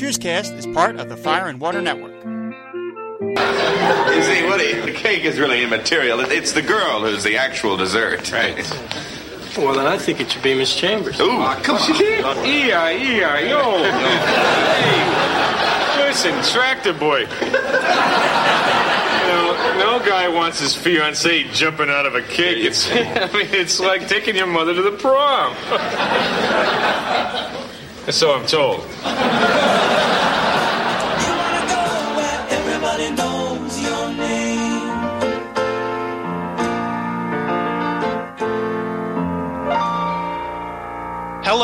Cheerscast is part of the Fire and Water Network. You see, Woody, the cake is really immaterial. It's the girl who's the actual dessert. Right. Well, then I think it should be Miss Chambers. Ooh, ah, come on. Yeah, yeah, yo. Hey, listen, tractor boy. You know, no guy wants his fiancee jumping out of a cake. It's, I mean, it's like taking your mother to the prom. so I'm told.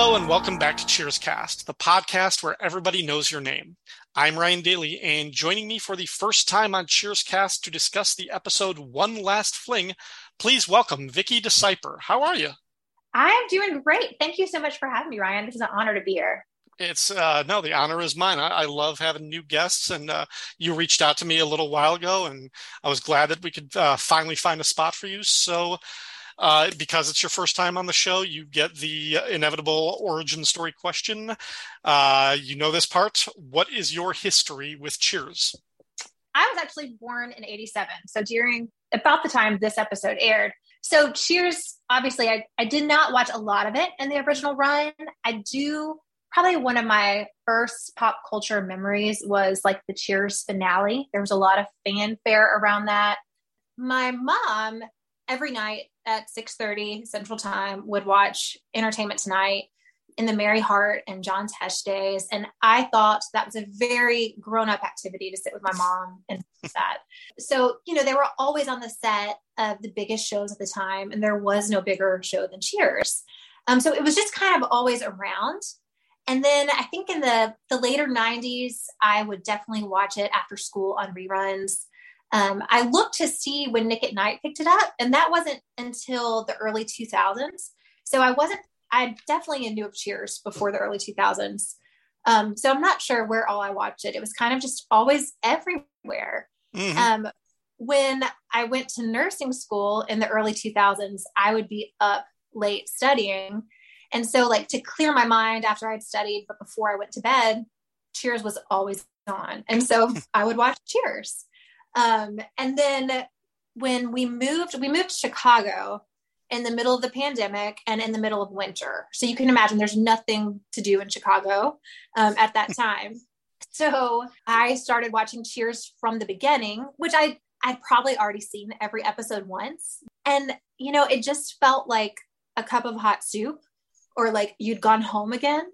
Hello and welcome back to Cheers Cast, the podcast where everybody knows your name. I'm Ryan Daly, and joining me for the first time on Cheers Cast to discuss the episode One Last Fling, please welcome Vicky DeCyper. How are you? I'm doing great. Thank you so much for having me, Ryan. This is an honor to be here. It's uh, no, the honor is mine. I, I love having new guests, and uh, you reached out to me a little while ago, and I was glad that we could uh, finally find a spot for you. So, uh, because it's your first time on the show, you get the inevitable origin story question. Uh, you know this part. What is your history with Cheers? I was actually born in 87. So during about the time this episode aired. So Cheers, obviously, I, I did not watch a lot of it in the original run. I do probably one of my first pop culture memories was like the Cheers finale. There was a lot of fanfare around that. My mom every night at 6:30 Central Time would watch Entertainment Tonight in the Mary Hart and John Tesh days. And I thought that was a very grown up activity to sit with my mom and that. So, you know, they were always on the set of the biggest shows at the time, and there was no bigger show than Cheers. Um, so it was just kind of always around. And then I think in the, the later 90s, I would definitely watch it after school on reruns. Um, I looked to see when Nick at Nite picked it up, and that wasn't until the early 2000s. So I wasn't I definitely knew of Cheers before the early 2000s. Um, so I'm not sure where all I watched it. It was kind of just always everywhere. Mhm. Um, when I went to nursing school in the early 2000s, I would be up late studying. And so, like, to clear my mind after I'd studied, but before I went to bed, Cheers was always on. And so I would watch Cheers. Um, and then when we moved, we moved to Chicago in the middle of the pandemic and in the middle of winter. So you can imagine there's nothing to do in Chicago um, at that time. So I started watching Cheers from the beginning, which I I'd probably already seen every episode once. And you know, it just felt like a cup of hot soup or like you'd gone home again.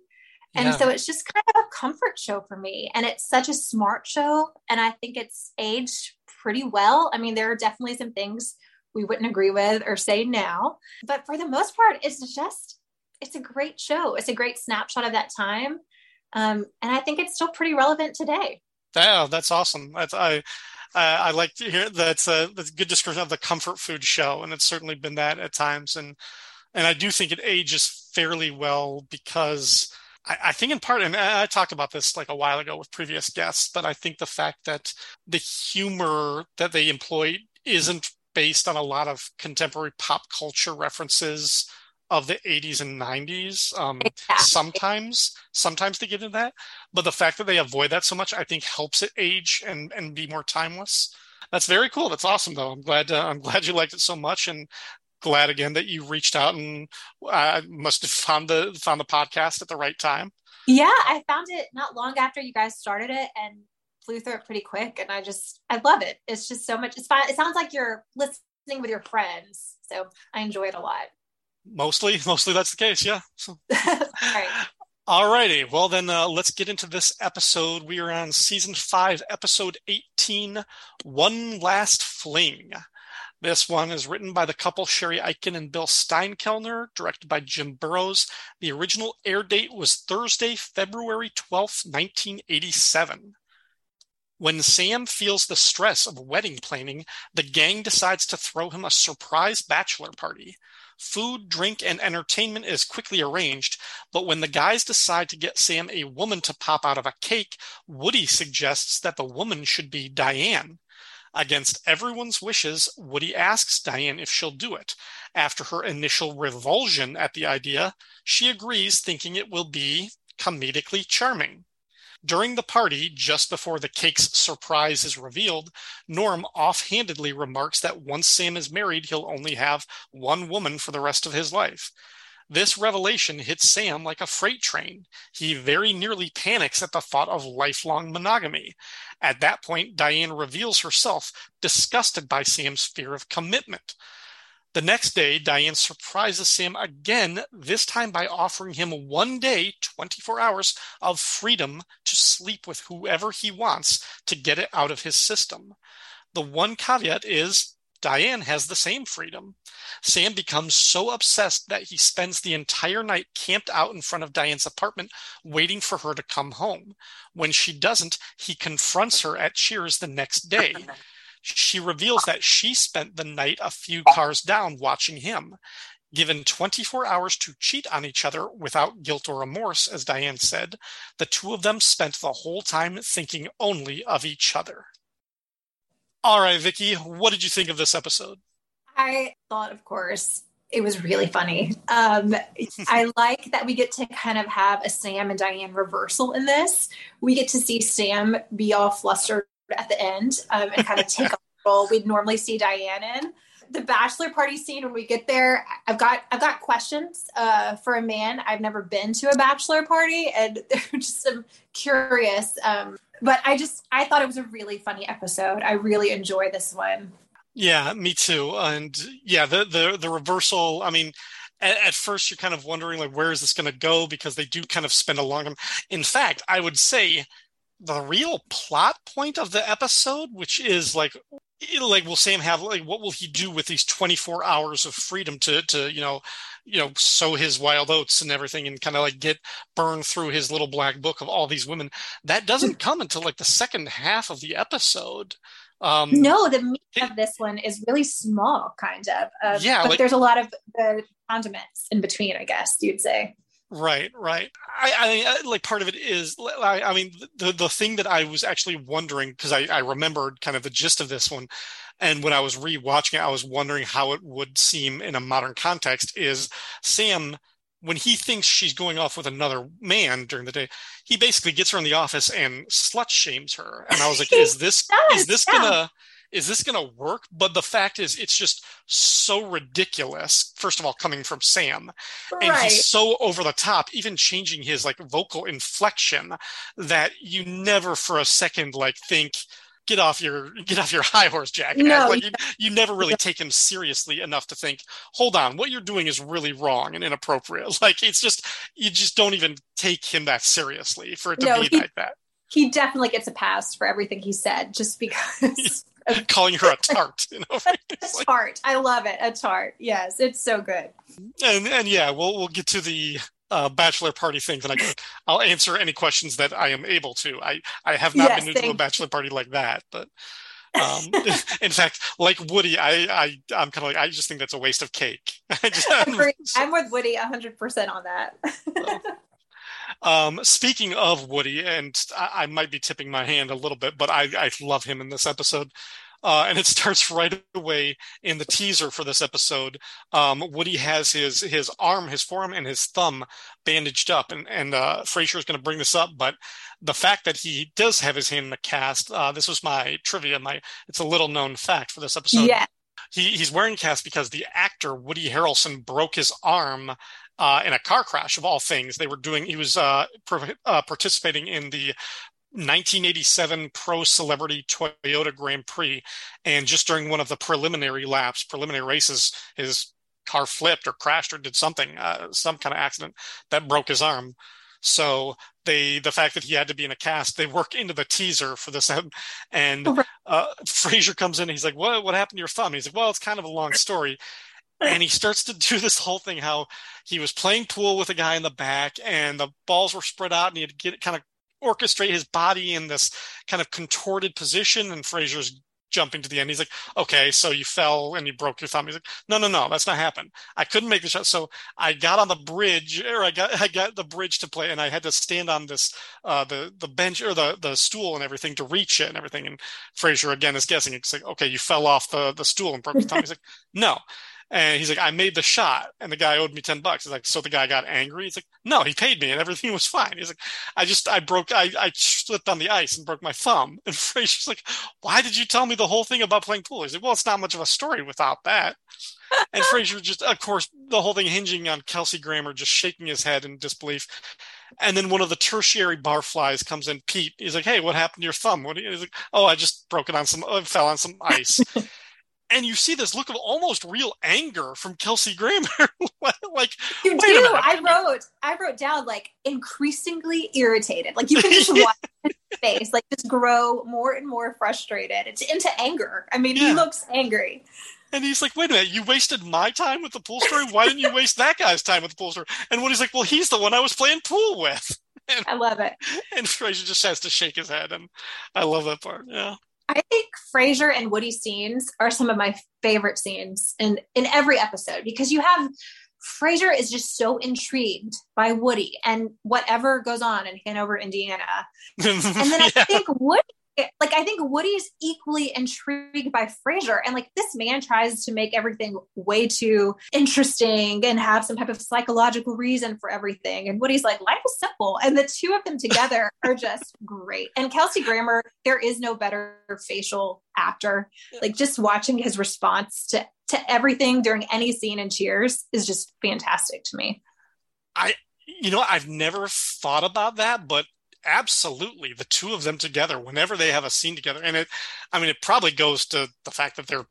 And Yeah. so it's just kind of a comfort show for me. And it's such a smart show. And I think it's aged pretty well. I mean, there are definitely some things we wouldn't agree with or say now. But for the most part, it's just, it's a great show. It's a great snapshot of that time. Um, and I think it's still pretty relevant today. Yeah, that's awesome. That's, I I I like to hear that's a that's a good description of the comfort food show, and it's certainly been that at times. And and I do think it ages fairly well because I, I think in part, and I talked about this like a while ago with previous guests, but I think the fact that the humor that they employ isn't based on a lot of contemporary pop culture references of the 80s and 90s. Um, Exactly. sometimes, sometimes they get into that, but the fact that they avoid that so much, I think, helps it age and and be more timeless. That's very cool. That's awesome, though. I'm glad. Uh, I'm glad you liked it so much, and glad again that you reached out and uh, must have found the found the podcast at the right time. Yeah, I found it not long after you guys started it and flew through it pretty quick. And I just, I love it. It's just so much. It's fine. It sounds like you're listening with your friends. So I enjoy it a lot. Mostly, mostly that's the case. Yeah. So. All right. Alrighty, well then uh, let's get into this episode. We are on season five, episode 18, One Last Fling. This one is written by the couple Cheri Eichen and Bill Steinkellner, directed by Jim Burrows. The original air date was Thursday, February 12th, 1987. When Sam feels the stress of wedding planning, the gang decides to throw him a surprise bachelor party. Food, drink, and entertainment is quickly arranged, but when the guys decide to get Sam a woman to pop out of a cake, Woody suggests that the woman should be Diane. Against everyone's wishes, Woody asks Diane if she'll do it. After her initial revulsion at the idea, she agrees, thinking it will be comedically charming. During the party, just before the cake's surprise is revealed, Norm offhandedly remarks that once Sam is married, he'll only have one woman for the rest of his life. This revelation hits Sam like a freight train. He very nearly panics at the thought of lifelong monogamy. At that point, Diane reveals herself, disgusted by Sam's fear of commitment. The next day, Diane surprises Sam again, this time by offering him one day, 24 hours, of freedom to sleep with whoever he wants to get it out of his system. The one caveat is Diane has the same freedom. Sam becomes so obsessed that he spends the entire night camped out in front of Diane's apartment waiting for her to come home. When she doesn't, he confronts her at Cheers the next day. She reveals that she spent the night a few cars down watching him. Given 24 hours to cheat on each other without guilt or remorse, as Diane said, the two of them spent the whole time thinking only of each other. All right, Vicky, what did you think of this episode? I thought, of course, it was really funny. Um, I like that we get to kind of have a Sam and Diane reversal in this. We get to see Sam be all flustered at the end um, and kind of take a role we'd normally see Diane in. The bachelor party scene when we get there, I've got I've got questions uh, for a man. I've never been to a bachelor party, and they're just am curious. Um, but I just I thought it was a really funny episode. I really enjoy this one. Yeah, me too. And yeah, the the the reversal. I mean, at, at first you're kind of wondering like where is this going to go because they do kind of spend a long. Time. In fact, I would say the real plot point of the episode, which is like like will Sam have like what will he do with these 24 hours of freedom to to you know you know sow his wild oats and everything and kind of like get burned through his little black book of all these women. That doesn't come until like the second half of the episode um no the meat it, of this one is really small kind of uh, yeah but like, there's a lot of the condiments in between i guess you'd say Right, right. I, I like part of it is, I, I mean, the the thing that I was actually wondering because I, I remembered kind of the gist of this one, and when I was rewatching it, I was wondering how it would seem in a modern context. Is Sam when he thinks she's going off with another man during the day, he basically gets her in the office and slut shames her, and I was like, is this is this yeah. gonna is this going to work? But the fact is, it's just so ridiculous. First of all, coming from Sam, right. and he's so over the top, even changing his like vocal inflection that you never for a second like think get off your get off your high horse jack no, like you, you never really take him seriously enough to think hold on what you're doing is really wrong and inappropriate like it's just you just don't even take him that seriously for it to no, be he, like that he definitely gets a pass for everything he said just because calling her a tart. You know, a tart. I love it. A tart. Yes, it's so good. And and yeah, we'll we'll get to the uh, bachelor party things, and I I'll answer any questions that I am able to. I I have not yes, been to a bachelor party like that, but. um, in fact, like Woody, I, I, I'm kind of like, I just think that's a waste of cake. I just, I'm, I'm with Woody hundred percent on that. Um, speaking of Woody, and I, I, might be tipping my hand a little bit, but I, I love him in this episode. Uh, and it starts right away in the teaser for this episode. Um, Woody has his his arm, his forearm, and his thumb bandaged up, and and uh, Frasier is going to bring this up, but the fact that he does have his hand in the cast, uh, this was my trivia. My it's a little known fact for this episode. Yeah. He, he's wearing cast because the actor Woody Harrelson broke his arm uh, in a car crash of all things. They were doing. He was uh, uh, participating in the 1987 Pro Celebrity Toyota Grand Prix, and just during one of the preliminary laps, preliminary races, his car flipped or crashed or did something, uh, some kind of accident that broke his arm. So they, the fact that he had to be in a cast, they work into the teaser for this, and uh, Frasier comes in. and he's like, "What? What happened to your thumb?" He's like, "Well, it's kind of a long story." and he starts to do this whole thing how he was playing pool with a guy in the back and the balls were spread out and he had to get kind of orchestrate his body in this kind of contorted position and Frasier's jumping to the end. He's like, okay, so you fell and you broke your thumb. He's like, no, no, no, that's not happened. I couldn't make the shot. So I got on the bridge or I got, I got the bridge to play and I had to stand on this, uh, the, the bench or the, the stool and everything to reach it and everything. And Frasier again is guessing. It's like, okay, you fell off the, the stool and broke your thumb. He's like, no. And he's like, I made the shot, and the guy owed me ten bucks. He's like, so the guy got angry. He's like, no, he paid me, and everything was fine. He's like, I just, I broke, I, I slipped on the ice and broke my thumb. And Frasier's like, why did you tell me the whole thing about playing pool? He's like, well, it's not much of a story without that. and Frasier just, of course, the whole thing hinging on Kelsey Grammer just shaking his head in disbelief. And then one of the tertiary barflies comes in, Pete. He's like, hey, what happened to your thumb? What? He's like, oh, I just broke it on some, uh, fell on some ice and you see this look of almost real anger from Kelsey Grammer. like you do. I wrote, I wrote down like increasingly irritated. Like you can just watch his face, like just grow more and more frustrated. It's into anger. I mean, yeah. he looks angry. And he's like, wait a minute, you wasted my time with the pool story? Why didn't you waste that guy's time with the pool story? And Woody's like, well, he's the one I was playing pool with. And, I love it. And Frasier just has to shake his head. And I love that part. Yeah. I think Frasier and Woody scenes are some of my favorite scenes in in every episode because you have Frasier is just so intrigued by Woody and whatever goes on in Hanover, Indiana. and then I yeah. think Woody think Woody's equally intrigued by Frasier, and like this man tries to make everything way too interesting and have some type of psychological reason for everything. And Woody's like, life is simple, and the two of them together are just great. And Kelsey Grammer, there is no better facial actor. Like just watching his response to to everything during any scene in Cheers is just fantastic to me. I you know I've never thought about that, but absolutely the two of them together whenever they have a scene together and it i mean it probably goes to the fact that they're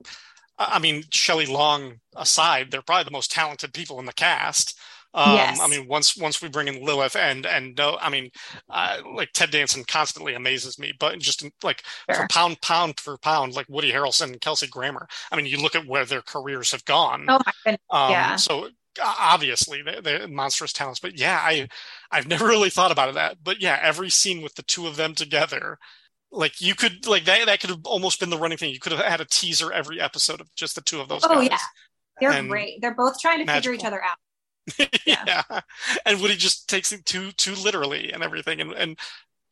i mean shelley long aside they're probably the most talented people in the cast um, yes. I mean, once once we bring in Lilith and and no, I mean, uh, like Ted Danson constantly amazes me, but just like sure. for pound pound for pound, like Woody Harrelson and Kelsey Grammer. I mean, you look at where their careers have gone. Oh my goodness. Um, yeah. So obviously they're, they're, monstrous talents but yeah i i've never really thought about that but yeah every scene with the two of them together like you could like that that could have almost been the running thing you could have had a teaser every episode of just the two of those oh guys. yeah they're and great they're both trying to magical. figure each other out yeah. yeah. and woody just takes it too too literally and everything and and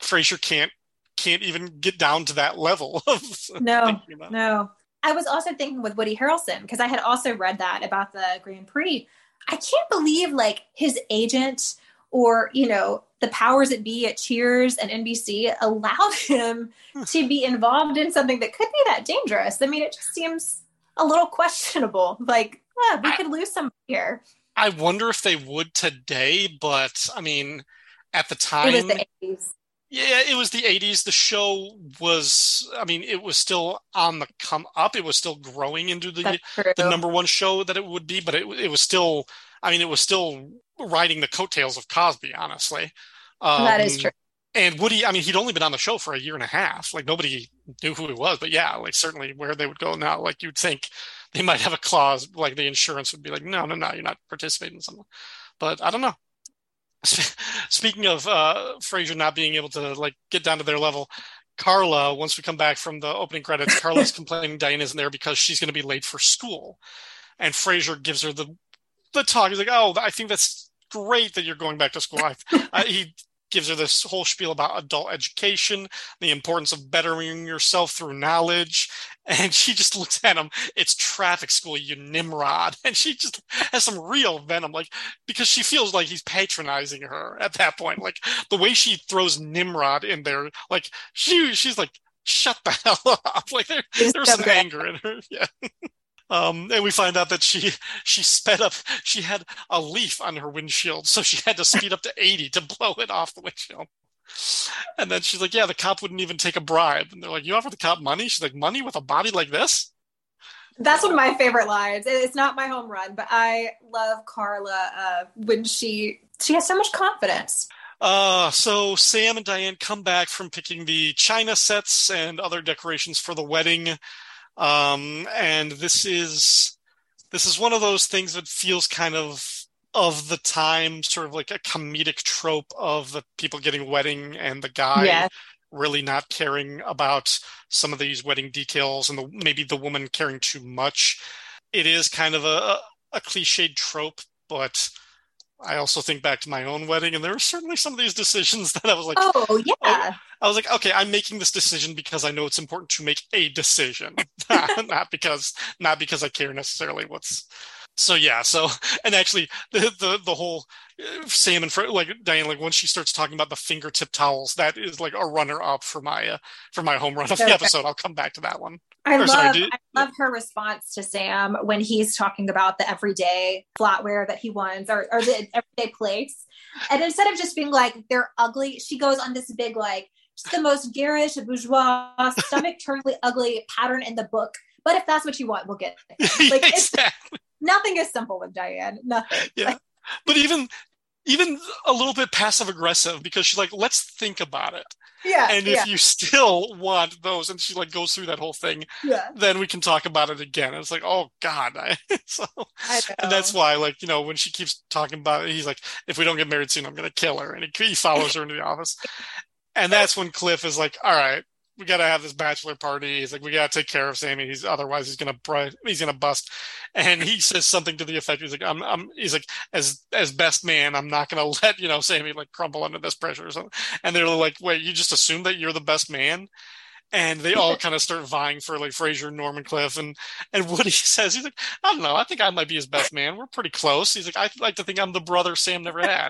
frasier can't can't even get down to that level of no no I was also thinking with Woody Harrelson because I had also read that about the Grand Prix I can't believe like his agent or, you know, the powers that be at Cheers and NBC allowed him to be involved in something that could be that dangerous. I mean, it just seems a little questionable. Like, yeah, we I, could lose some here. I wonder if they would today, but I mean, at the time, it was the 80s. Yeah, it was the 80s. The show was, I mean, it was still on the come up. It was still growing into the the number one show that it would be, but it it was still, I mean, it was still riding the coattails of Cosby, honestly. Um, that is um, true. And Woody, I mean, he'd only been on the show for a year and a half. Like nobody knew who he was, but yeah, like certainly where they would go now, like you'd think they might have a clause, like the insurance would be like, no, no, no, you're not participating in something. But I don't know. Speaking of uh, Frasier not being able to like get down to their level, Carla, once we come back from the opening credits, Carla's complaining Diane isn't there because she's going to be late for school, and Frasier gives her the the talk. He's like, "Oh, I think that's great that you're going back to school." I, I, he gives her this whole spiel about adult education, the importance of bettering yourself through knowledge. And she just looks at him, it's traffic school, you Nimrod. And she just has some real venom, like, because she feels like he's patronizing her at that point. Like, the way she throws Nimrod in there, like, she she's like, shut the hell up. Like, there, there's some anger in her. Yeah. Um, and we find out that she she sped up. She had a leaf on her windshield, so she had to speed up to 80 to blow it off the windshield. And then she's like, "Yeah, the cop wouldn't even take a bribe." And they're like, "You offer the cop money?" She's like, "Money with a body like this?" That's one of my favorite lines. It's not my home run, but I love Carla uh, when she she has so much confidence. Uh, so Sam and Diane come back from picking the china sets and other decorations for the wedding. Um, and this is this is one of those things that feels kind of of the time, sort of like a comedic trope of the people getting wedding and the guy yeah. really not caring about some of these wedding details and the, maybe the woman caring too much. It is kind of a, a cliched trope, but I also think back to my own wedding, and there were certainly some of these decisions that I was like, "Oh yeah." I was like, "Okay, I'm making this decision because I know it's important to make a decision, not because not because I care necessarily what's so yeah, so and actually the the the whole uh, Sam and Fred, like Diane, like once she starts talking about the fingertip towels, that is like a runner up for my uh, for my home run of the episode. I'll come back to that one. I Or love, sorry, do- I love her response to Sam when he's talking about the everyday flatware that he wants or, or the everyday plates. And instead of just being like, they're ugly, she goes on this big, like, just the most garish, bourgeois, stomach turningly ugly pattern in the book. But if that's what you want, we'll get it. Like, exactly. Nothing is simple with Diane. Nothing. Yeah. But even even a little bit passive aggressive because she's like, let's think about it. Yeah. And if yeah, you still want those, and she like goes through that whole thing, yeah. then we can talk about it again. And it's like, oh God. So, I and that's why, like, you know, when she keeps talking about it, he's like, if we don't get married soon, I'm going to kill her. And he, he follows her into the office. And that's when Cliff is like, all right, we got to have this bachelor party. He's like, we got to take care of Sammy. He's otherwise he's going to, bri- he's to bust. And he says something to the effect, he's like, I'm, I'm, he's like, as, as best man, I'm not going to let, you know, Sammy like crumble under this pressure or something. And they're like, wait, you just assume that you're the best man? And they all kind of start vying for like Frasier, Norman Cliff, and and Woody says he's like, I don't know, I think I might be his best man. We're pretty close. He's like, I like to think I'm the brother Sam never had.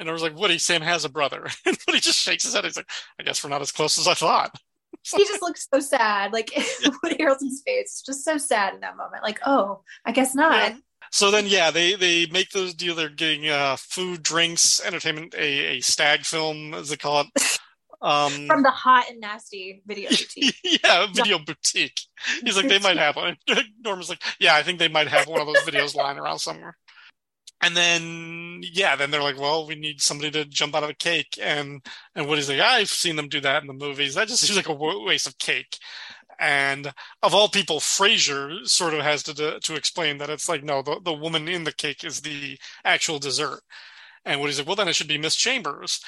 And I was like, Woody, Sam has a brother. And Woody just shakes his head. He's like, I guess we're not as close as I thought. he just looks so sad. Like Woody Harrelson's face, just so sad in that moment. Like, oh, I guess not. Yeah. So then, yeah, they they make those deal. They're getting uh, food, drinks, entertainment, a, a stag film, as they call it. Um, From the hot and nasty video boutique. yeah, video boutique. He's like, they might have one. Norman's like, yeah, I think they might have one of those videos lying around somewhere. And then, yeah, then they're like, well, we need somebody to jump out of a cake. And, and Woody's like, I've seen them do that in the movies. That just seems like a waste of cake. And of all people, Frasier sort of has to, to, explain that it's like, no, the, the woman in the cake is the actual dessert. And Woody's like, well, then it should be Miss Chambers.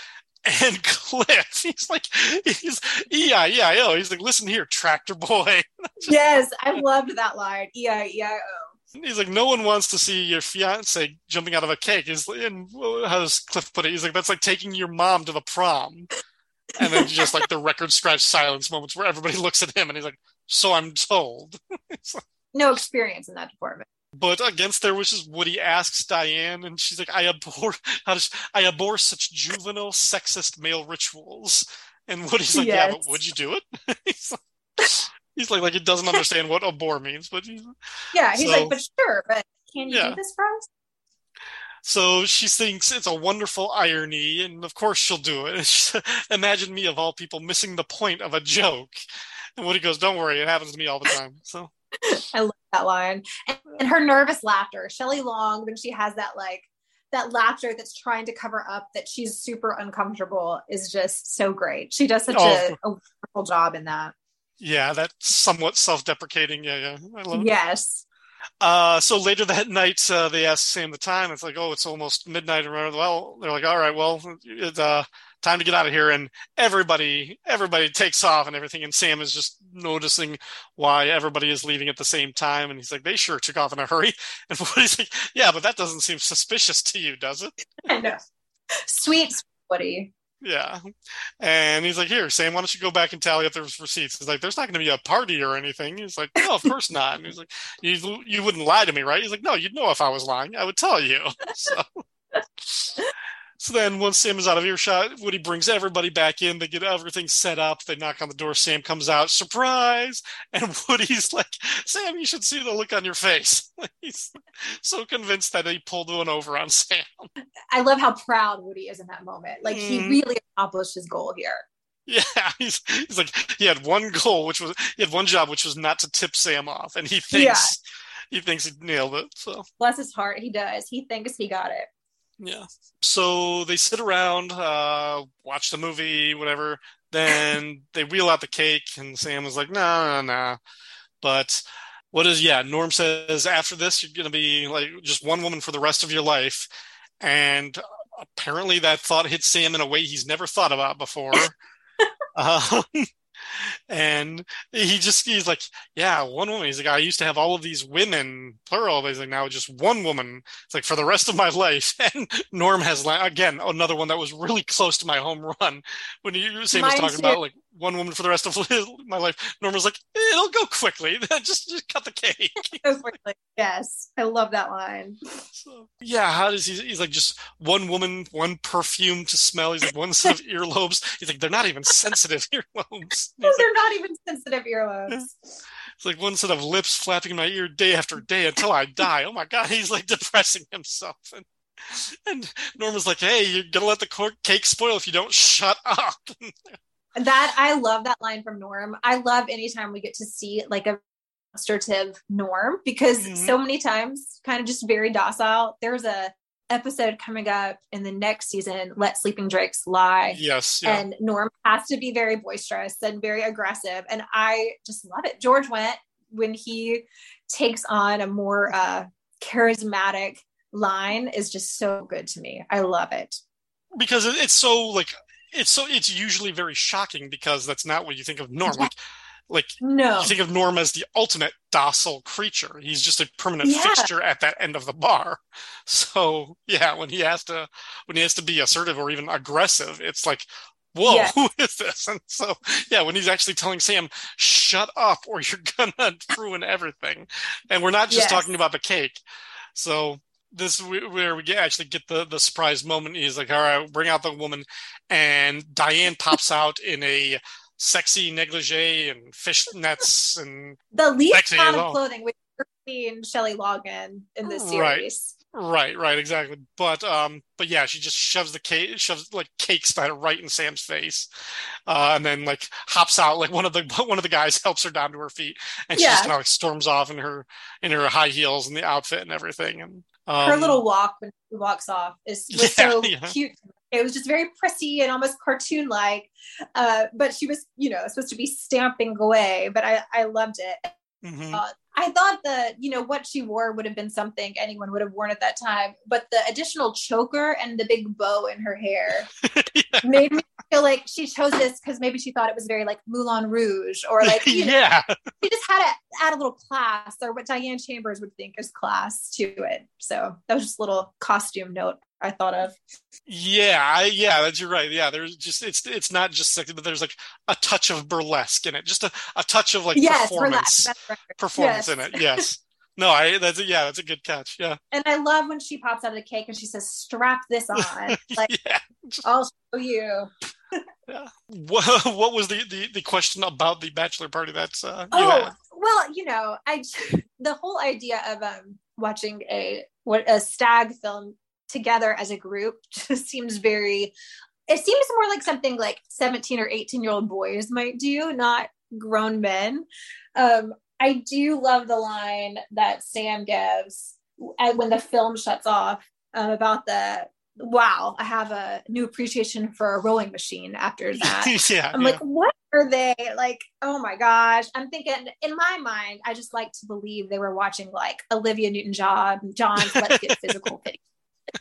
And Cliff, he's like, he's E-I-E-I-O. He's like, listen here, tractor boy. yes, I loved that line. E I E I O. He's like, no one wants to see your fiance jumping out of a cake. Is and how does Cliff put it? He's like, that's like taking your mom to the prom. And then just like the record scratch silence moments where everybody looks at him and he's like, so I'm told. No experience in that department. But against their wishes, Woody asks Diane, and she's like, "I abhor, how does I abhor such juvenile, sexist male rituals." And Woody's like, "Yeah, but would you do it?" he's, like, like, he doesn't understand what abhor means, but he's, Yeah, he's So- like, but sure, but can you Yeah. do this for us? so she thinks it's a wonderful irony, and of course she'll do it. Imagine me of all people missing the point of a joke. And Woody goes, "Don't worry, it happens to me all the time." So I love that line. And, and her nervous laughter. Shelley Long, when she has that like that laughter that's trying to cover up that she's super uncomfortable is just so great. She does such Oh. a, a wonderful job in that. Yeah, that's somewhat self-deprecating. Yeah, yeah. Yes. Uh, so later that night, uh, they ask Sam the time. It's like, oh, it's almost midnight. Whatever. well, they're like, all right, well, it's uh, time to get out of here. And everybody, everybody takes off and everything. And Sam is just noticing why everybody is leaving at the same time. And he's like, they sure took off in a hurry. And Woody's like, yeah, but that doesn't seem suspicious to you, does it? I know. Sweet Woody. Yeah. And he's like, here, Sam, why don't you go back and tally up those receipts? He's like, there's not going to be a party or anything. He's like, no, of course not. And he's like, you, you wouldn't lie to me, right? He's like, no, you'd know if I was lying. I would tell you. So, so then once Sam is out of earshot, Woody brings everybody back in. They get everything set up. They knock on the door. Sam comes out, surprise. And Woody's like, Sam, you should see the look on your face. He's so convinced that he pulled one over on Sam. I love how proud Woody is in that moment. Like he Mm. really accomplished his goal here. Yeah, he's, he's like he had one goal, which was he had one job, which was not to tip Sam off, and he thinks he thinks he nailed it. So Bless his heart, he does. He thinks he got it. Yeah, so they sit around, uh, watch the movie, whatever. Then they wheel out the cake, and Sam is like, "No, no, no." But what is yeah? Norm says after this, you're gonna be like just one woman for the rest of your life, and apparently that thought hit Sam in a way he's never thought about before. um, and he just he's like, yeah, one woman. He's like, I used to have all of these women, plural. But he's like, now just one woman. It's like for the rest of my life. And Norm has again another one that was really close to my home run when you Sam was talking about like one woman for the rest of my life. Norm was like, it'll go quickly. just, just cut the cake. yes, I love that line. So, yeah, how does he? He's like just one woman, one perfume to smell. He's like one set of earlobes. He's like they're not even sensitive earlobes. No, they're not even sensitive earlobes. It's like one set of lips flapping in my ear day after day until I die. Oh my god, he's like depressing himself. And and Norma's like, "Hey, you're gonna let the cake spoil if you don't shut up." that I love that line from Norm. I love anytime we get to see like a demonstrative Norm because mm-hmm. so many times, kind of just very docile. There's a episode coming up in the next season, Let Sleeping Drakes Lie. Yes. Yeah. And Norm has to be very boisterous and very aggressive. And I just love it. George Wendt when he takes on a more uh, charismatic line, is just so good to me. I love it. Because it's so like it's so it's usually very shocking because that's not what you think of Norm. Like, like no, you think of Norm as the ultimate docile creature. He's just a permanent yeah. fixture at that end of the bar. So yeah, when he has to when he has to be assertive or even aggressive, it's like, whoa, who is this? And so yeah, when he's actually telling Sam, shut up or you're gonna ruin everything. And we're not just yes. talking about the cake. So this where we get actually get the the surprise moment. He's like, "All right, bring out the woman," and Diane pops out in a sexy negligee and fishnets and the least amount of clothing we've seen Shelley Logan in this series. Right, right, right, exactly. But um, but yeah, she just shoves the cake, shoves like cake spider right in Sam's face, uh, and then like hops out. Like one of the one of the guys helps her down to her feet, and she yeah. just kind of like storms off in her in her high heels and the outfit and everything. And um, her little walk when she walks off is was yeah, so yeah. cute. It was just very prissy and almost cartoon like, uh, but she was, you know, supposed to be stamping away. But I, I loved it. Mm-hmm. Uh, I thought that you know what she wore would have been something anyone would have worn at that time, but the additional choker and the big bow in her hair yeah. made me feel like she chose this because maybe she thought it was very like Moulin Rouge or like yeah, know, she just had to add a little class or what Diane Chambers would think is class to it. So that was just a little costume note I thought of. Yeah, I, yeah, that's you're right. Yeah, there's just it's it's not just sexy, but there's like a touch of burlesque in it, just a, a touch of like yes, performance right. performance yes. in it. Yes. No, I that's a, yeah, that's a good catch. Yeah. And I love when she pops out of the cake and she says, "Strap this on." Like, yeah. I'll show you. yeah. What, what was the, the the question about the bachelor party? That's uh, oh had? well, you know, I the whole idea of um watching a what a stag film together as a group just seems very it seems more like something like 17 or 18 year old boys might do not grown men. Um, i do love the line that sam gives when the film shuts off um, about the wow i have a new appreciation for a rowing machine after that. Yeah i'm yeah. like what are they? Like oh my gosh. I'm thinking in my mind i just like to believe they were watching like olivia newton-john john's let's get physical video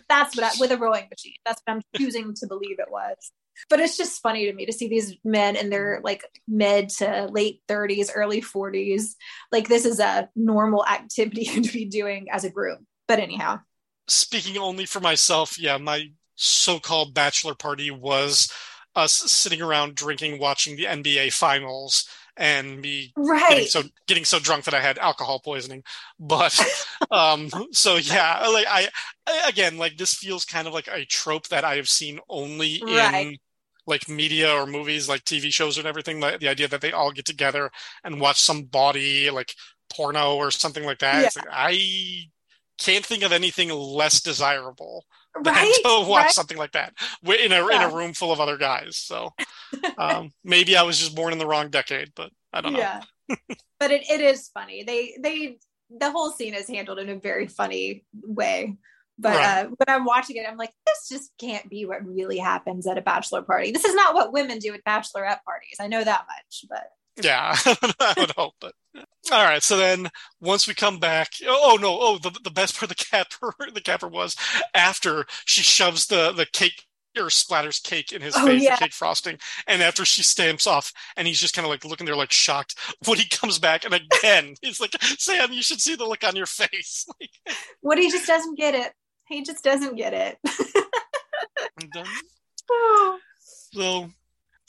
that's what I, with a rowing machine. That's what I'm choosing to believe it was. But it's just funny to me to see these men in their like mid to late 30s, early 40s. Like this is a normal activity to be doing as a group. But anyhow. Speaking only for myself, yeah, my so-called bachelor party was us sitting around drinking, watching the NBA finals and me right. getting so getting so drunk that I had alcohol poisoning. But um so yeah, like I, again like this feels kind of like a trope that I have seen only right. in like media or movies like TV shows and everything like the idea that they all get together and watch some body like porno or something like that. Yeah. Like, I can't think of anything less desirable right? to watch right? something like that in a yeah. in a room full of other guys. So um, maybe I was just born in the wrong decade, but I don't know. Yeah, but it, it is funny. They they the whole scene is handled in a very funny way. But right. uh, when I'm watching it, I'm like, this just can't be what really happens at a bachelor party. This is not what women do at bachelorette parties. I know that much, but yeah, I would hope. But all right. So then once we come back, oh, oh no, oh the the best part of the capper the capper was after she shoves the the cake or splatters cake in his oh, face, yeah. the cake frosting, and after she stamps off, and he's just kind of like looking there like shocked. Woody comes back and again he's like, Sam, you should see the look on your face. Woody just doesn't get it. He just doesn't get it. oh. So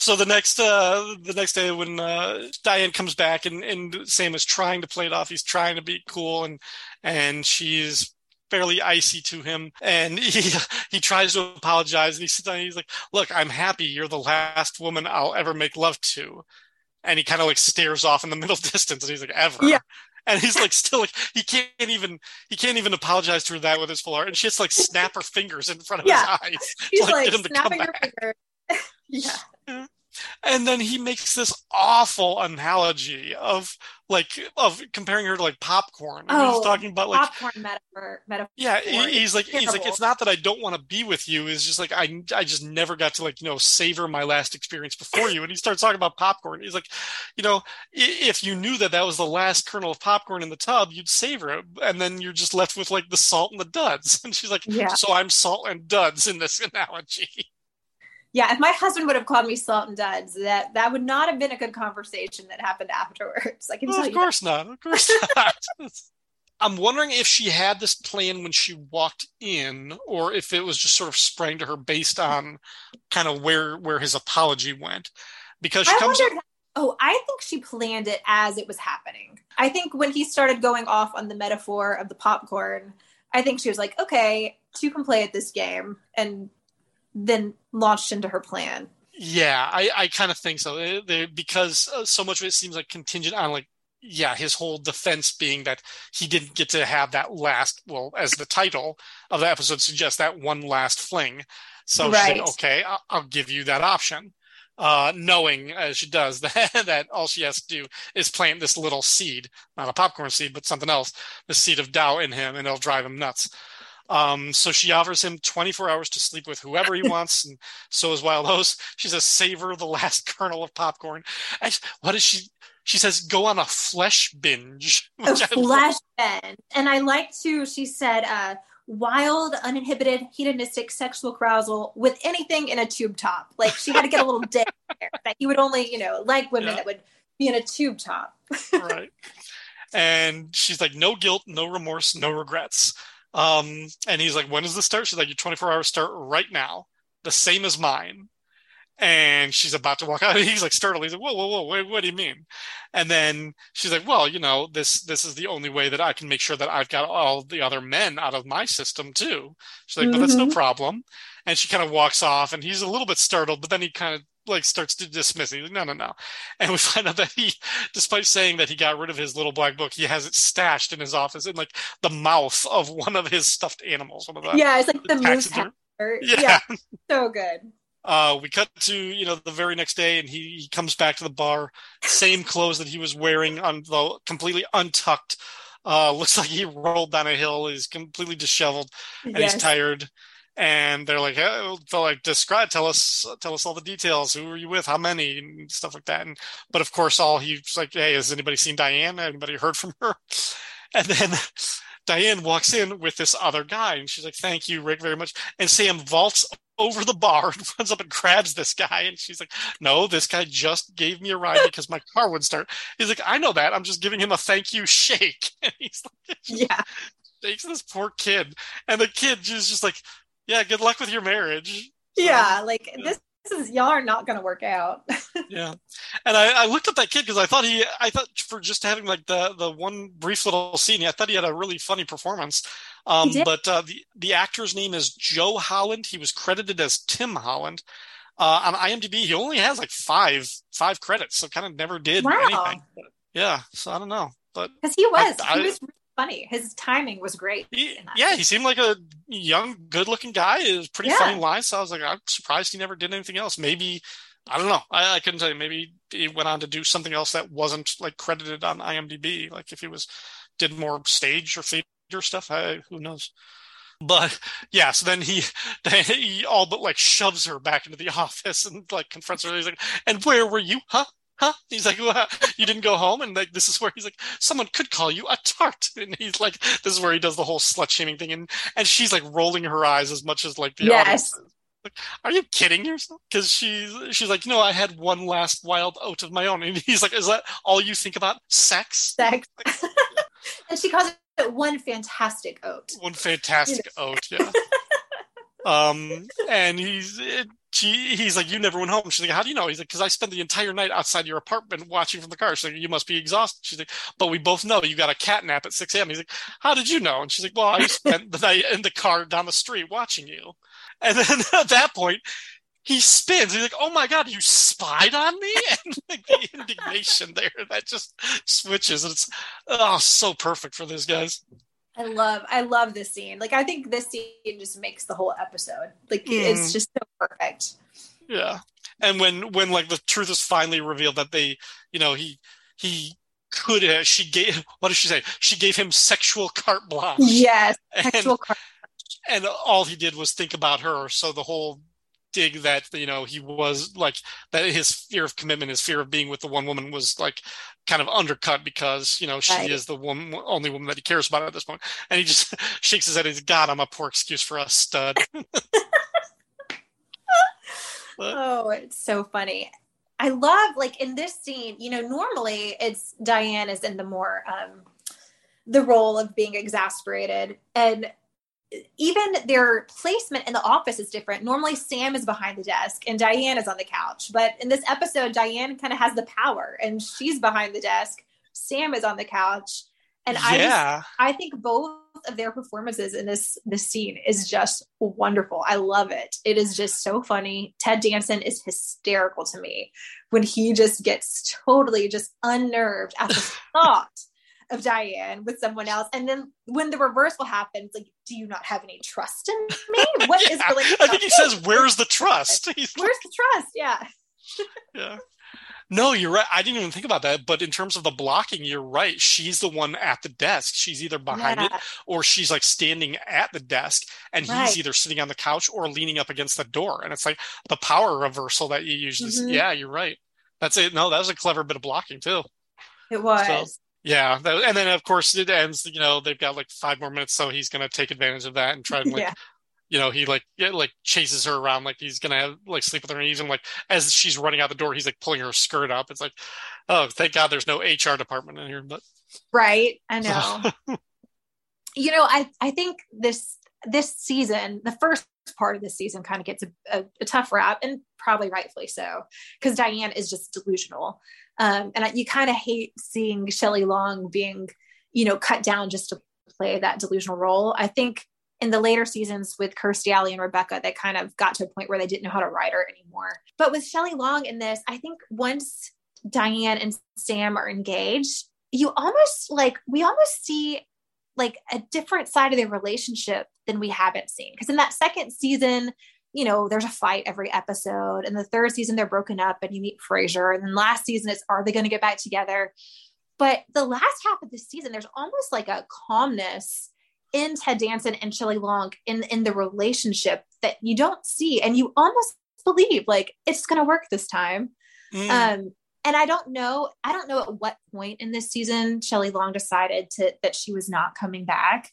So the next uh, the next day when uh, Diane comes back and, and Sam is trying to play it off, he's trying to be cool and and she's fairly icy to him and he he tries to apologize and he sits down and he's like, Look, I'm happy you're the last woman I'll ever make love to. And he kind of like stares off in the middle distance and he's like, ever. Yeah. And he's like still like he can't even he can't even apologize to her that with his full heart. And she has to like snap her fingers in front of Yeah. his eyes. to, like, like, get him to come snapping her back. yeah. And then he makes this awful analogy of like of comparing her to like popcorn. And he's Oh, talking about like Popcorn metaphor. metaphor. yeah, he- he's like he's like it's not that I don't want to be with you. It's just like I I just never got to like you know savor my last experience before you. And he starts talking about popcorn. He's like, you know, if you knew that that was the last kernel of popcorn in the tub, you'd savor it, and then you're just left with like the salt and the duds. And she's like, Yeah. so I'm salt and duds in this analogy. Yeah, if my husband would have called me salt and duds, that that would not have been a good conversation that happened afterwards. I can Well, tell of course not. Of course not. I'm wondering if she had this plan when she walked in, or if it was just sort of sprang to her based on kind of where where his apology went. Because she I comes, wondered. Oh, I think she planned it as it was happening. I think when he started going off on the metaphor of the popcorn, I think she was like, "Okay, two can play at this game," and then launched into her plan. yeah, I I kind of think so. Eh, they- because uh, so much of it seems like contingent on like. Yeah, his whole defense being that he didn't get to have that last, well, as the title of the episode suggests, that one last fling. So Right. like, okay, I'll, I'll give you that option. Uh, knowing as she does that, that all she has to do is plant this little seed, not a popcorn seed, but something else, the seed of doubt in him, and it'll drive him nuts. Um, so she offers him 24 hours to sleep with whoever he wants, and so is Wild Host. She says, savor the last kernel of popcorn. And what is she? She says, go on a flesh binge. A I flash bend. And I like to, she said, uh, wild, uninhibited, hedonistic sexual carousal with anything in a tube top. Like she had to get a little dick there that he would only, you know, like women Yeah. that would be in a tube top. right. And she's like, no guilt, no remorse, no regrets. Um, and he's like, when does this start? She's like, your 24 hours start right now, the same as mine. And she's about to walk out. He's like startled. He's like, whoa, whoa, whoa, wait, what do you mean? And then she's like, well, you know, this this is the only way that I can make sure that I've got all the other men out of my system too. She's like, but that's no Mhm. problem. And she kind of walks off, and he's a little bit startled, but then he kind of like starts to dismiss it. He's like, no, no, no. And we find out that he, despite saying that he got rid of his little black book, he has it stashed in his office in like the mouth of one of his stuffed animals. One of the yeah, it's like the moose taxidermy- Yeah. Yeah. so good. Uh, we cut to you know the very next day, and he, he comes back to the bar, same clothes that he was wearing, on the completely untucked. Uh, looks like he rolled down a hill. He's completely disheveled, and Yes. he's tired. And they're like, hey, they're like, describe, tell us, tell us all the details. Who are you with? How many? And stuff like that. And but of course, all he's like, hey, has anybody seen Diane? Anybody heard from her? And then Diane walks in with this other guy, and she's like, "Thank you, Rick, very much." And Sam vaults over the bar and runs up and grabs this guy, and she's like, "No, this guy just gave me a ride because my car wouldn't start." He's like, "I know that. I'm just giving him a thank you shake." And he's like, Yeah. shakes this poor kid, and the kid is just like, "Yeah, good luck with your marriage." Yeah. Like this is, y'all are not going to work out. Yeah, and I, I looked at that kid because I thought he, I thought for just having like the the one brief little scene, I thought he had a really funny performance. Um, but uh, the the actor's name is Joe Holland. He was credited as Tim Holland. Uh, on IMDb, he only has like five five credits, so kind of never did Wow. anything. Yeah, so I don't know, but Because he was. I- he I- was really funny. His timing was great. he, yeah, he seemed like a young, good-looking guy. It was pretty Yeah. funny lines. So I was like, I'm surprised he never did anything else. Maybe I don't know. I, I couldn't tell you. Maybe he went on to do something else that wasn't like credited on IMDb. Like if he was did more stage or theater stuff. I, who knows? But yeah, so then he, then he all but like shoves her back into the office and like confronts her. He's like, "And where were you? Huh? Huh?" He's like, well, "You didn't go home." And like this is where he's like, "Someone could call you a tart." And he's like, "This is where he does the whole slut shaming thing." And and she's like rolling her eyes as much as like the Yes. audience. is. Like, are you kidding yourself? Because she's she's like, no, I had one last wild oat of my own, and he's like, is that all you think about? Sex? Sex. and she calls it one fantastic oat. One fantastic oat, yeah. um, and he's it, she he's like, you never went home. She's like, how do you know? He's like, because I spent the entire night outside your apartment watching from the car. She's like, you must be exhausted. She's like, but we both know you got a cat nap at 6 a.m. He's like, how did you know? And she's like, well, I spent the night in the car down the street watching you. And then at that point, he spins. He's like, "Oh my god, you spied on me!" And like the indignation there that just switches. It's oh so perfect for these guys. I love I love this scene. Like I think this scene just makes the whole episode. Like Mm. it's just so perfect. Yeah, and when when like the truth is finally revealed that they, you know, he he could have. She gave what did she say? She gave him sexual carte blanche. Yes. And- Sexual car- and all he did was think about her. So the whole dig that you know he was like that his fear of commitment, his fear of being with the one woman was like kind of undercut because you know she Right. is the one only woman that he cares about at this point, and he just shakes his head. He's God, I'm a poor excuse for a stud. Oh, it's so funny. I love like in this scene, you know, normally it's Diane is in the more um the role of being exasperated and even their placement in the office is different. Normally Sam is behind the desk and Diane is on the couch, but in this episode Diane kind of has the power and she's behind the desk. Sam is on the couch and I just I think both of their performances in this this scene is just wonderful. I love it. It is just so funny. Ted Danson is hysterical to me when he just gets totally just unnerved at the thought of Diane with someone else. And then when the reversal happens, like, do you not have any trust in me? What is Yeah. really I think he says, "Where's the trust?" He's Where's the trust? Yeah. Yeah. No, you're right. I didn't even think about that. But in terms of the blocking, you're right. She's the one at the desk. She's either behind it or she's like standing at the desk and Right. he's either sitting on the couch or leaning up against the door. And it's like the power reversal that you use. This. Mhm. Yeah, you're right. That's it. No, that was a clever bit of blocking too. It was. Yeah. And then of course it ends, you know, they've got like five more minutes. So he's going to take advantage of that and try and like, Yeah. you know, he like, yeah, like chases her around. Like he's going to have like sleep with her. And even like as she's running out the door, he's like pulling her skirt up. It's like, oh, thank God there's no HR department in here. But Right. I know. you know, I I think this this season, the first part of this season kind of gets a, a, a tough rap and probably rightfully so because Diane is just delusional. Um, and I, you kind of hate seeing Shelley Long being, you know, cut down just to play that delusional role. I think in the later seasons with Kirstie Alley and Rebecca, they kind of got to a point where they didn't know how to write her anymore. But with Shelley Long in this, I think once Diane and Sam are engaged, you almost like we almost see like a different side of their relationship than we haven't seen. Because in that second season, you know, there's a fight every episode. And the third season, they're broken up and you meet Frasier. And then last season, it's are they going to get back together? But the last half of this season, there's almost like a calmness in Ted Danson and Shelley Long in, in the relationship that you don't see. And you almost believe like it's going to work this time. mm, Um, and I don't know, I don't know at what point in this season Shelley Long decided to that she was not coming back.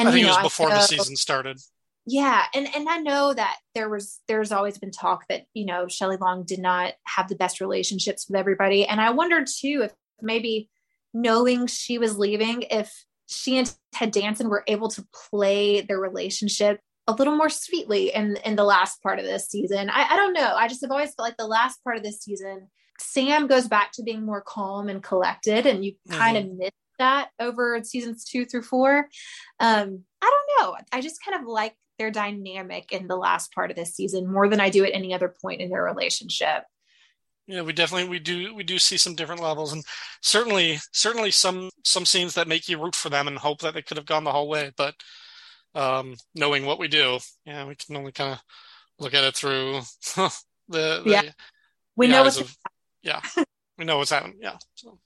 And I think you it was before the season started. Yeah, and and I know that there was there's always been talk that you know Shelley Long did not have the best relationships with everybody, and I wondered too if maybe knowing she was leaving, if she and Ted Danson were able to play their relationship a little more sweetly in in the last part of this season. I, I don't know. I just have always felt like the last part of this season, Sam goes back to being more calm and collected, and you kind mm-hmm. of miss that over seasons two through four. Um, I don't know. I just kind of like their dynamic in the last part of this season more than I do at any other point in their relationship. Yeah, we definitely we do we do see some different levels, and certainly certainly some some scenes that make you root for them and hope that they could have gone the whole way. But um, knowing what we do, yeah, we can only kind of look at it through the, the Yeah. We the know what's of- yeah, we know what's happening. Yeah. So.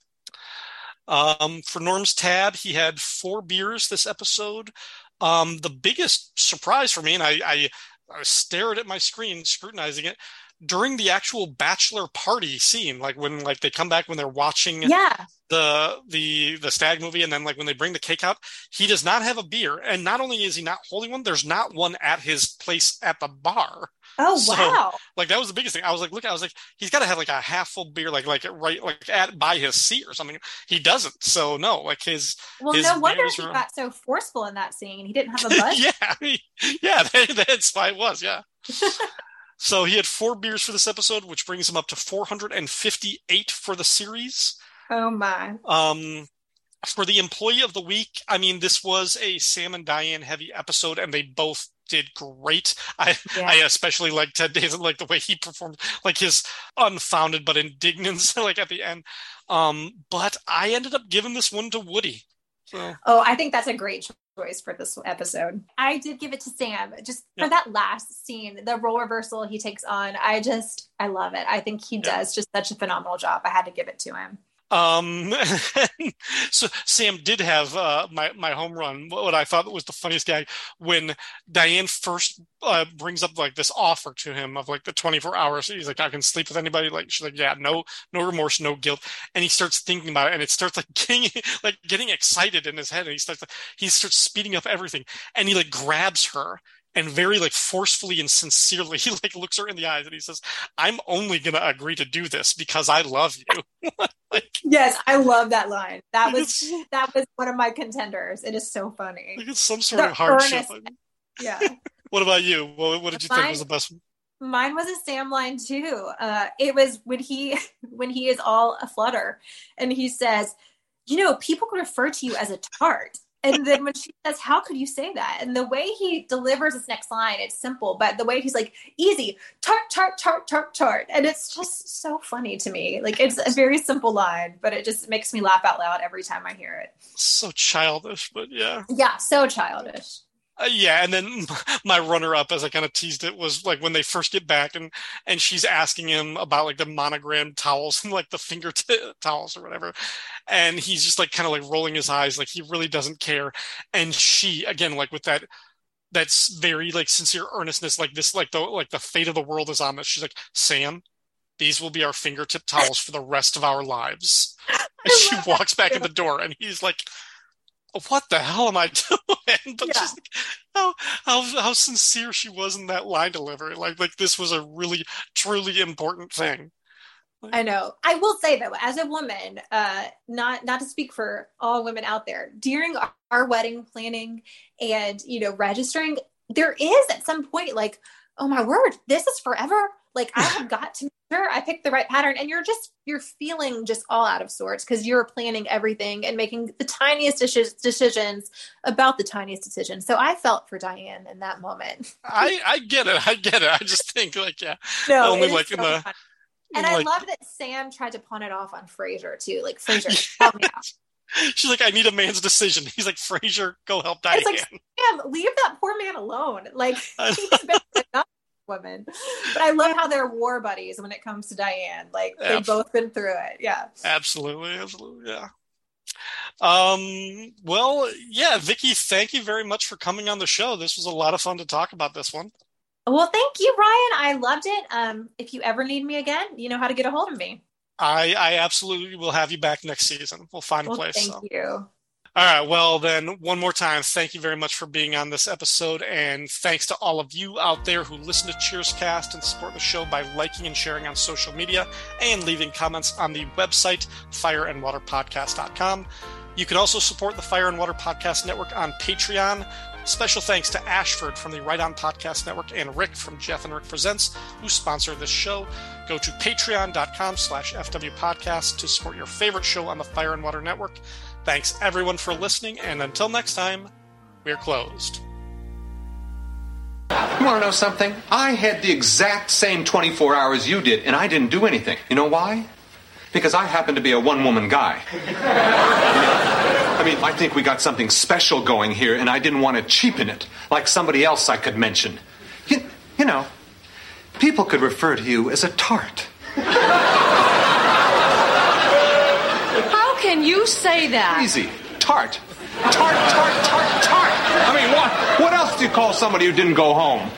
Um, for Norm's tab, he had four beers this episode. Um, the biggest surprise for me, and I, I, I stared at my screen, scrutinizing it during the actual bachelor party scene, like when like they come back when they're watching yeah. the the the stag movie, and then like when they bring the cake out, he does not have a beer, and not only is he not holding one, there's not one at his place at the bar. Oh So- wow. Like that was the biggest thing. I was like, look, I was like, he's got to have like a half full beer, like like right like at by his seat or something. He doesn't. So no, like his Well, his no wonder he got so forceful in that scene. He didn't have a buzz. yeah, he- yeah, that, that's why it was. Yeah. So he had four beers for this episode, which brings him up to 458 for the series. Oh my. Um, for the employee of the week, I mean, this was a Sam and Diane heavy episode, and they both did great. I Yeah. I especially like Ted Danson, like the way he performed, like his unfounded but indignance, like at the end. Um, but I ended up giving this one to Woody. So Oh, I think that's a great choice for this episode. I did give it to Sam just Yeah. for that last scene, the role reversal he takes on. I just, I love it. I think he Yeah. does just such a phenomenal job. I had to give it to him. Um, so Sam did have uh, my my home run. What I thought was the funniest guy when Diane first uh, brings up like this offer to him of like the 24 hours. He's like, I can sleep with anybody. Like she's like, yeah, no, no remorse, no guilt. And he starts thinking about it, and it starts like getting like getting excited in his head, and he starts he starts speeding up everything, and he like grabs her. And very like forcefully and sincerely, he like looks her in the eyes and he says, "I'm only gonna agree to do this because I love you." like, Yes, I love that line. That was that was one of my contenders. It is so funny. Like it's some sort The of hardship. Yeah. What about you? What, what did you think was the best one? Mine was a Sam line too. Uh, it was when he when he is all aflutter and he says, "You know, people refer to you as a tart." And then when she says, "How could you say that?" and the way he delivers this next line, it's simple, but the way he's like, "Easy, tart, tart, tart, tart, tart," and it's just so funny to me. Like it's a very simple line, but it just makes me laugh out loud every time I hear it. So childish, but yeah. Yeah, so childish. Uh, yeah, and then my runner-up, as I kind of teased it, was like when they first get back and and she's asking him about like the monogram towels and like the finger t- towels or whatever, and he's just like kind of like rolling his eyes, like he really doesn't care. And she, again, like with that that's very like sincere earnestness, like this, like the like the fate of the world is on this. She's like, Sam, these will be our fingertip towels for the rest of our lives. And she walks back in the door, and he's like, "What the hell am I doing?" But Yeah. just like, how how how sincere she was in that line delivery. Like like this was a really truly important thing. I know. I will say though, as a woman, uh, not not to speak for all women out there, during our, our wedding planning and you know registering, there is at some point like, oh my word, this is forever. Like I have got to sure I picked the right pattern, and you're just you're feeling just all out of sorts because you're planning everything and making the tiniest deci- decisions about the tiniest decision So I felt for Diane in that moment. I I get it. I get it. I just think like yeah, No, Only like in the-. And I like- love that Sam tried to pawn it off on Frasier too. Like Frasier, help me out. She's like, I need a man's decision. He's like, Frasier, go help Diane. It's like Sam, leave that poor man alone. Like he's been woman. But I love how they're war buddies when it comes to Diane. Like they've Absolutely. both been through it. Yeah. Absolutely, absolutely, yeah. Um, well, yeah, Vicky, thank you very much for coming on the show. This was a lot of fun to talk about this one. Well, thank you, Ryan. I loved it. Um, if you ever need me again, you know how to get a hold of me. I I absolutely will have you back next season. We'll find a place. thank so. you. All right. Well, then, one more time, thank you very much for being on this episode. And thanks to all of you out there who listen to Cheerscast and support the show by liking and sharing on social media and leaving comments on the website, fireandwaterpodcast.com. You can also support the Fire and Water Podcast Network on Patreon. Special thanks to Ashford from the Right On Podcast Network and Rick from Jeff and Rick Presents, who sponsor this show. Go to patreon.com slash FW Podcast to support your favorite show on the Fire and Water Network. Thanks everyone for listening, and until next time, we're closed. You want to know something? I had the exact same 24 hours you did, and I didn't do anything. You know why? Because I happen to be a one woman guy. I mean, I think we got something special going here, and I didn't want to cheapen it like somebody else I could mention. You, you know, people could refer to you as a tart. How can you say that? Easy. Tart. Tart, tart, tart, tart. I mean, what, what else do you call somebody who didn't go home?